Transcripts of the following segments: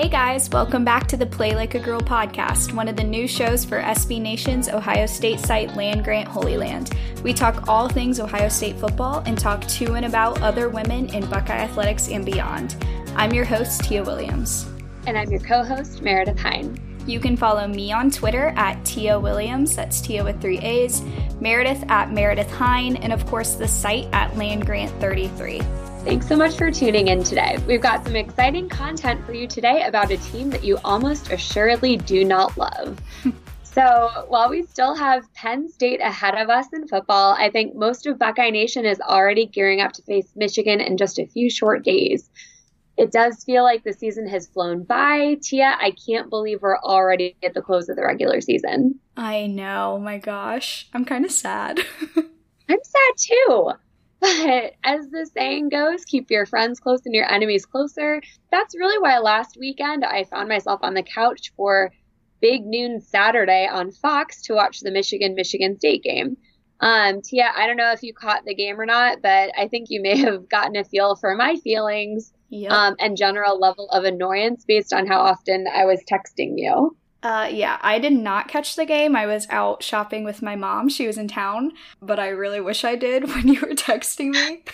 Hey guys, welcome back to the Play Like a Girl podcast, one of the new shows for SB Nation's Ohio State site Land Grant Holy Land. We talk all things Ohio State football and talk to and about other women in Buckeye athletics and beyond. I'm your host, Tia Williams. And I'm your co host, Meredith Hine. You can follow me on Twitter at Tia Williams, that's Tia with three A's, Meredith at Meredith Hine, and of course the site at Land Grant 33. Thanks so much for tuning in today. We've got some exciting content for you today about a team that you almost assuredly do not love. so, while we still have Penn State ahead of us in football, I think most of Buckeye Nation is already gearing up to face Michigan in just a few short days. It does feel like the season has flown by. Tia, I can't believe we're already at the close of the regular season. I know, oh my gosh. I'm kind of sad. I'm sad too. But as the saying goes, keep your friends close and your enemies closer. That's really why last weekend I found myself on the couch for big noon Saturday on Fox to watch the Michigan Michigan State game. Um, Tia, I don't know if you caught the game or not, but I think you may have gotten a feel for my feelings yep. um, and general level of annoyance based on how often I was texting you. Uh, yeah, I did not catch the game. I was out shopping with my mom. She was in town, but I really wish I did when you were texting me.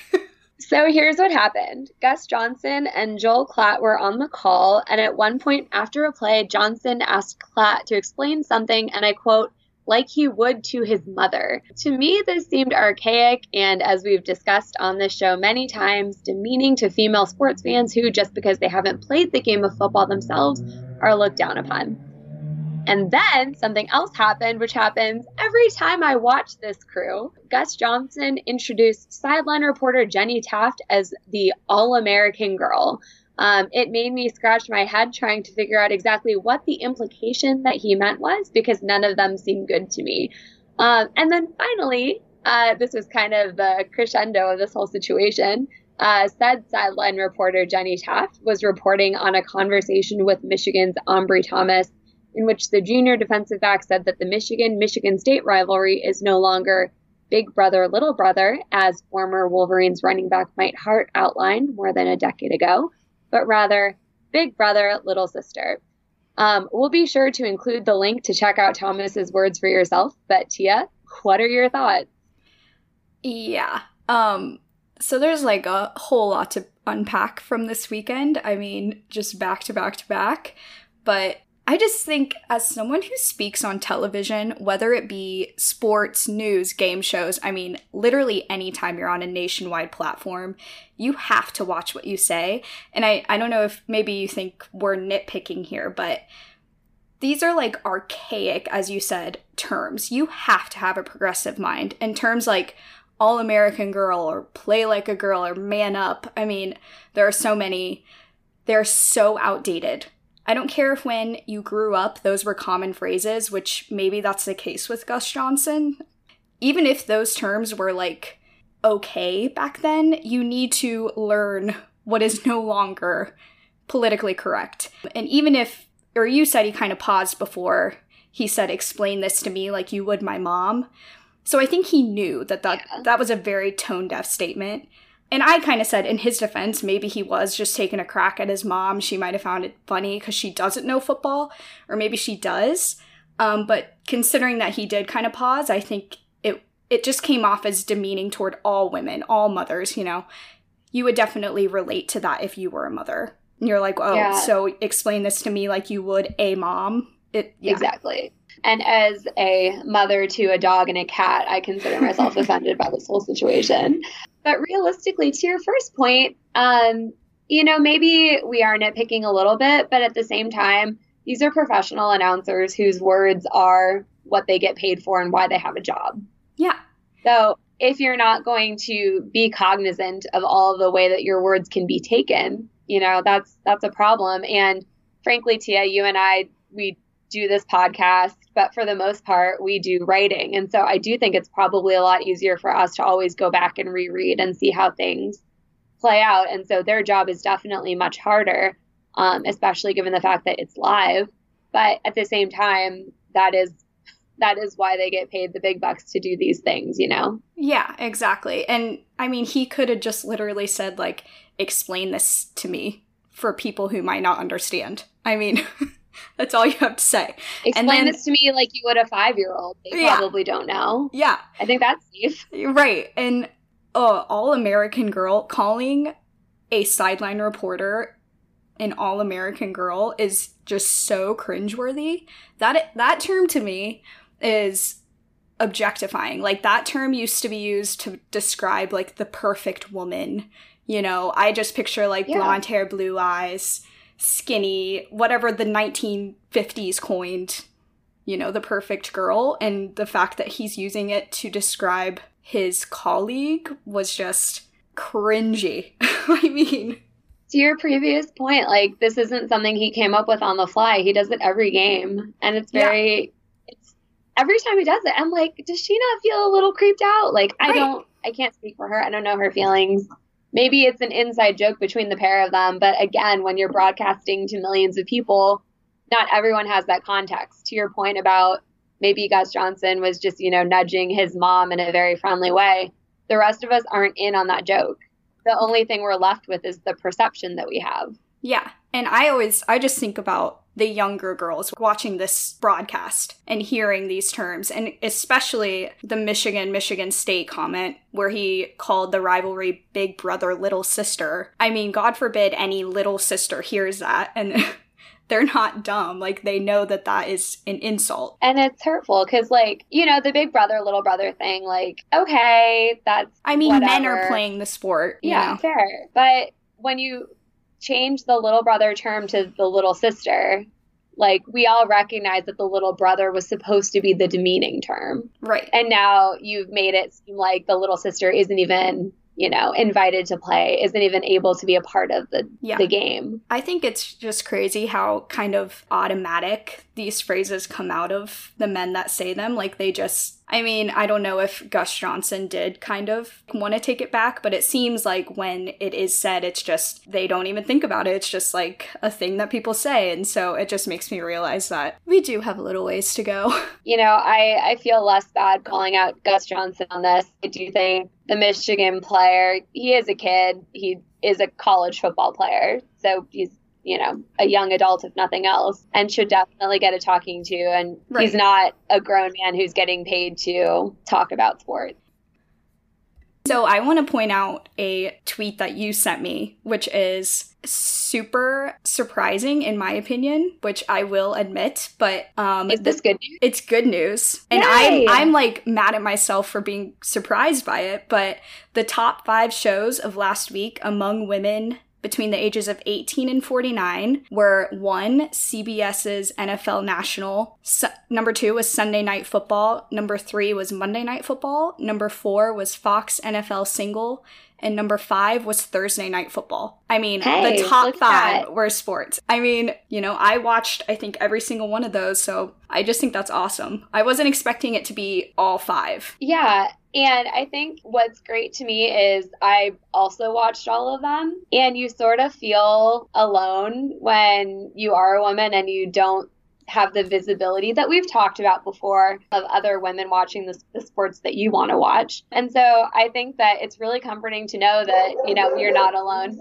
so here's what happened Gus Johnson and Joel Klatt were on the call, and at one point after a play, Johnson asked Klatt to explain something, and I quote, like he would to his mother. To me, this seemed archaic and, as we've discussed on this show many times, demeaning to female sports fans who, just because they haven't played the game of football themselves, are looked down upon. And then something else happened, which happens every time I watch this crew. Gus Johnson introduced sideline reporter Jenny Taft as the All American girl. Um, it made me scratch my head trying to figure out exactly what the implication that he meant was because none of them seemed good to me. Um, and then finally, uh, this was kind of the crescendo of this whole situation. Uh, said sideline reporter Jenny Taft was reporting on a conversation with Michigan's Ambry Thomas in which the junior defensive back said that the Michigan Michigan State rivalry is no longer big brother, little brother, as former Wolverines running back Mike Hart outlined more than a decade ago, but rather big brother, little sister. Um, we'll be sure to include the link to check out Thomas's words for yourself. But Tia, what are your thoughts? Yeah. Um, so there's like a whole lot to unpack from this weekend. I mean, just back to back to back. But I just think, as someone who speaks on television, whether it be sports, news, game shows, I mean, literally anytime you're on a nationwide platform, you have to watch what you say. And I, I don't know if maybe you think we're nitpicking here, but these are like archaic, as you said, terms. You have to have a progressive mind. And terms like all American girl or play like a girl or man up, I mean, there are so many, they're so outdated I don't care if when you grew up those were common phrases, which maybe that's the case with Gus Johnson. Even if those terms were like okay back then, you need to learn what is no longer politically correct. And even if, or you said he kind of paused before he said, explain this to me like you would my mom. So I think he knew that that, yeah. that was a very tone deaf statement. And I kind of said, in his defense, maybe he was just taking a crack at his mom. She might have found it funny because she doesn't know football, or maybe she does. Um, but considering that he did kind of pause, I think it it just came off as demeaning toward all women, all mothers. You know, you would definitely relate to that if you were a mother. And you're like, oh, yeah. so explain this to me like you would a mom. It yeah. exactly. And as a mother to a dog and a cat, I consider myself offended by this whole situation. But realistically, to your first point, um, you know, maybe we are nitpicking a little bit, but at the same time, these are professional announcers whose words are what they get paid for and why they have a job. Yeah. So if you're not going to be cognizant of all the way that your words can be taken, you know, that's that's a problem. And frankly, Tia, you and I, we do this podcast, but for the most part, we do writing. And so I do think it's probably a lot easier for us to always go back and reread and see how things play out. And so their job is definitely much harder, um, especially given the fact that it's live. But at the same time, that is that is why they get paid the big bucks to do these things, you know? Yeah, exactly. And I mean, he could have just literally said, like, explain this to me for people who might not understand. I mean, that's all you have to say. Explain then, this to me like you would a five year old. They yeah. probably don't know. Yeah. I think that's safe. Right. And uh, All American Girl calling a sideline reporter an All American Girl is just so cringeworthy. That that term to me is objectifying. Like that term used to be used to describe like the perfect woman. You know, I just picture like yeah. blonde hair, blue eyes, skinny, whatever the 1950s coined, you know, the perfect girl. And the fact that he's using it to describe his colleague was just cringy. I mean, to your previous point, like this isn't something he came up with on the fly. He does it every game, and it's very. Yeah. It's every time he does it, I'm like, does she not feel a little creeped out? Like I right. don't, I can't speak for her. I don't know her feelings. Maybe it's an inside joke between the pair of them, but again, when you're broadcasting to millions of people, not everyone has that context. To your point about maybe Gus Johnson was just, you know, nudging his mom in a very friendly way. The rest of us aren't in on that joke. The only thing we're left with is the perception that we have. Yeah. And I always, I just think about the younger girls watching this broadcast and hearing these terms, and especially the Michigan Michigan State comment where he called the rivalry big brother, little sister. I mean, God forbid any little sister hears that and they're not dumb. Like they know that that is an insult. And it's hurtful because, like, you know, the big brother, little brother thing, like, okay, that's. I mean, whatever. men are playing the sport. yeah, know? fair. But when you change the little brother term to the little sister, like we all recognize that the little brother was supposed to be the demeaning term. Right. And now you've made it seem like the little sister isn't even you know, invited to play, isn't even able to be a part of the yeah. the game. I think it's just crazy how kind of automatic these phrases come out of the men that say them. Like they just I mean, I don't know if Gus Johnson did kind of want to take it back, but it seems like when it is said, it's just, they don't even think about it. It's just like a thing that people say. And so it just makes me realize that we do have a little ways to go. You know, I, I feel less bad calling out Gus Johnson on this. I do think the Michigan player, he is a kid. He is a college football player. So he's you know, a young adult, if nothing else, and should definitely get a talking to. And right. he's not a grown man who's getting paid to talk about sports. So I want to point out a tweet that you sent me, which is super surprising in my opinion, which I will admit. But um, is this good news? It's good news, and I'm I'm like mad at myself for being surprised by it. But the top five shows of last week among women between the ages of 18 and 49 were one, CBS's NFL National. number two was Sunday Night Football. Number three was Monday Night Football. Number four was Fox NFL Single. And number five was Thursday Night Football. I mean, hey, the top five were sports. I mean, you know, I watched, I think, every single one of those. So I just think that's awesome. I wasn't expecting it to be all five. Yeah. And I think what's great to me is I also watched all of them, and you sort of feel alone when you are a woman and you don't have the visibility that we've talked about before of other women watching the, the sports that you want to watch. And so I think that it's really comforting to know that, you know, you're not alone.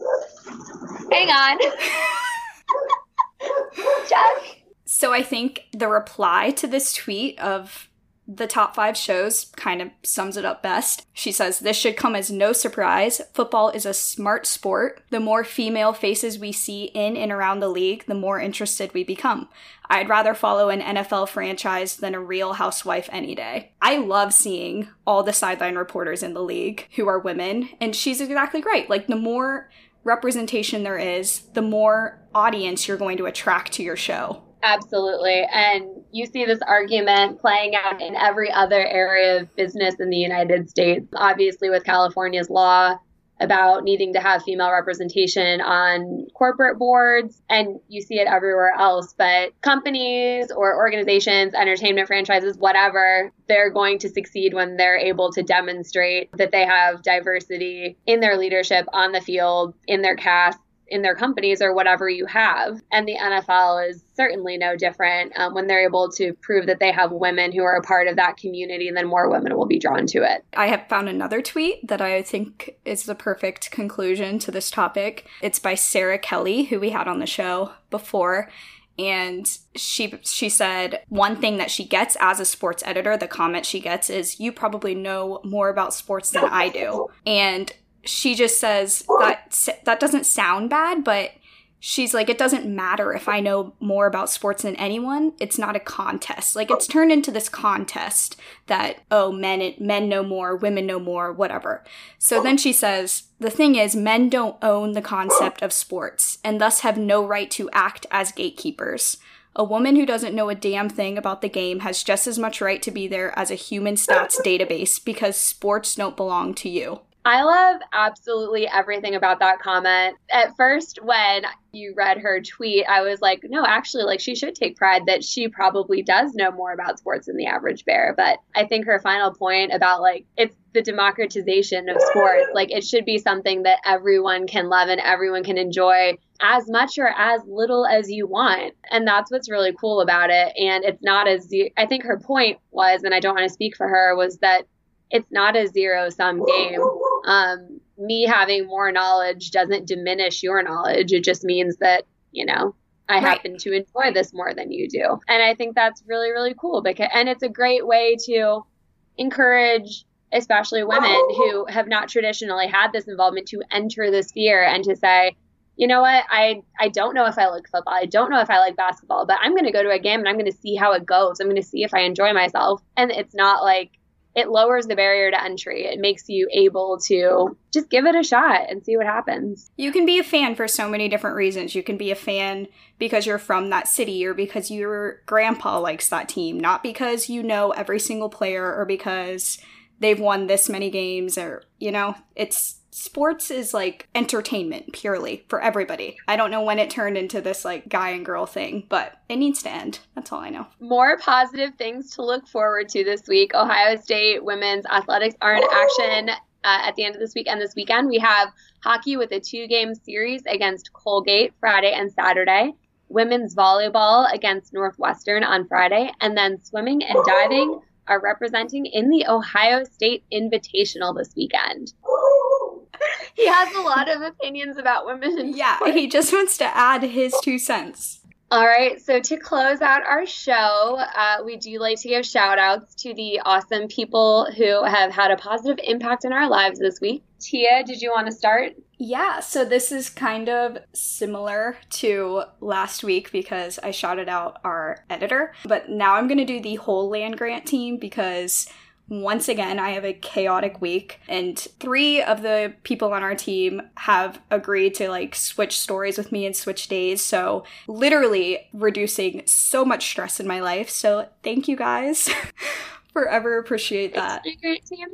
Hang on. Jack. So I think the reply to this tweet of the top five shows kind of sums it up best. She says, This should come as no surprise. Football is a smart sport. The more female faces we see in and around the league, the more interested we become. I'd rather follow an NFL franchise than a real housewife any day. I love seeing all the sideline reporters in the league who are women, and she's exactly right. Like, the more representation there is, the more audience you're going to attract to your show. Absolutely. And you see this argument playing out in every other area of business in the United States. Obviously, with California's law about needing to have female representation on corporate boards, and you see it everywhere else. But companies or organizations, entertainment franchises, whatever, they're going to succeed when they're able to demonstrate that they have diversity in their leadership on the field, in their cast in their companies or whatever you have. And the NFL is certainly no different. Um, when they're able to prove that they have women who are a part of that community, and then more women will be drawn to it. I have found another tweet that I think is the perfect conclusion to this topic. It's by Sarah Kelly, who we had on the show before and she she said one thing that she gets as a sports editor the comment she gets is you probably know more about sports than I do and she just says that that doesn't sound bad, but she's like it doesn't matter if I know more about sports than anyone. It's not a contest. Like it's turned into this contest that oh men men know more, women know more, whatever. So then she says the thing is men don't own the concept of sports and thus have no right to act as gatekeepers. A woman who doesn't know a damn thing about the game has just as much right to be there as a human stats database because sports don't belong to you. I love absolutely everything about that comment. At first, when you read her tweet, I was like, no, actually, like she should take pride that she probably does know more about sports than the average bear. But I think her final point about like it's the democratization of sports, like it should be something that everyone can love and everyone can enjoy as much or as little as you want. And that's what's really cool about it. And it's not as, I think her point was, and I don't want to speak for her, was that it's not a zero sum game. Um, me having more knowledge doesn't diminish your knowledge. It just means that, you know, I right. happen to enjoy this more than you do. And I think that's really, really cool because, and it's a great way to encourage especially women who have not traditionally had this involvement to enter the sphere and to say, you know what, I, I don't know if I like football. I don't know if I like basketball, but I'm going to go to a game and I'm going to see how it goes. I'm going to see if I enjoy myself. And it's not like, it lowers the barrier to entry. It makes you able to just give it a shot and see what happens. You can be a fan for so many different reasons. You can be a fan because you're from that city or because your grandpa likes that team, not because you know every single player or because they've won this many games or, you know, it's sports is like entertainment purely for everybody. I don't know when it turned into this like guy and girl thing, but it needs to end. That's all I know. More positive things to look forward to this week. Ohio State women's athletics are in action uh, at the end of this week and this weekend. We have hockey with a two game series against Colgate Friday and Saturday. Women's volleyball against Northwestern on Friday, and then swimming and diving are representing in the Ohio State Invitational this weekend he has a lot of opinions about women. yeah, he just wants to add his two cents. All right, so to close out our show, uh, we do like to give shout outs to the awesome people who have had a positive impact in our lives this week. Tia, did you want to start? Yeah, so this is kind of similar to last week because I shouted out our editor, but now I'm going to do the whole land grant team because once again, I have a chaotic week, and three of the people on our team have agreed to like switch stories with me and switch days. So, literally reducing so much stress in my life. So, thank you guys. Forever appreciate that.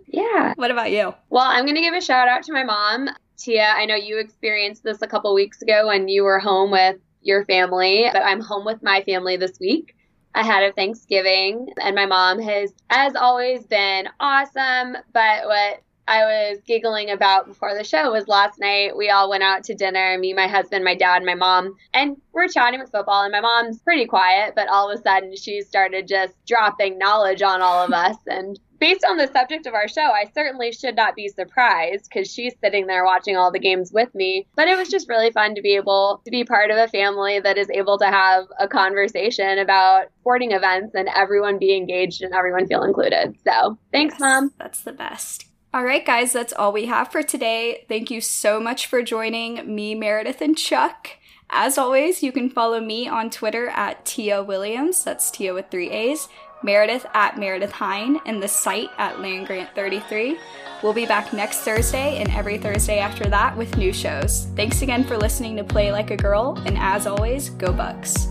Yeah. What about you? Well, I'm going to give a shout out to my mom. Tia, I know you experienced this a couple weeks ago when you were home with your family, but I'm home with my family this week ahead of Thanksgiving. And my mom has, as always, been awesome. But what I was giggling about before the show was last night we all went out to dinner me, my husband, my dad, my mom, and we're chatting with football. And my mom's pretty quiet, but all of a sudden she started just dropping knowledge on all of us. And based on the subject of our show, I certainly should not be surprised because she's sitting there watching all the games with me. But it was just really fun to be able to be part of a family that is able to have a conversation about sporting events and everyone be engaged and everyone feel included. So thanks, yes, Mom. That's the best. All right, guys, that's all we have for today. Thank you so much for joining me, Meredith, and Chuck. As always, you can follow me on Twitter at Tia Williams. That's Tia with three A's. Meredith at Meredith Hine, and the site at landgrant33. We'll be back next Thursday and every Thursday after that with new shows. Thanks again for listening to Play Like a Girl, and as always, go Bucks.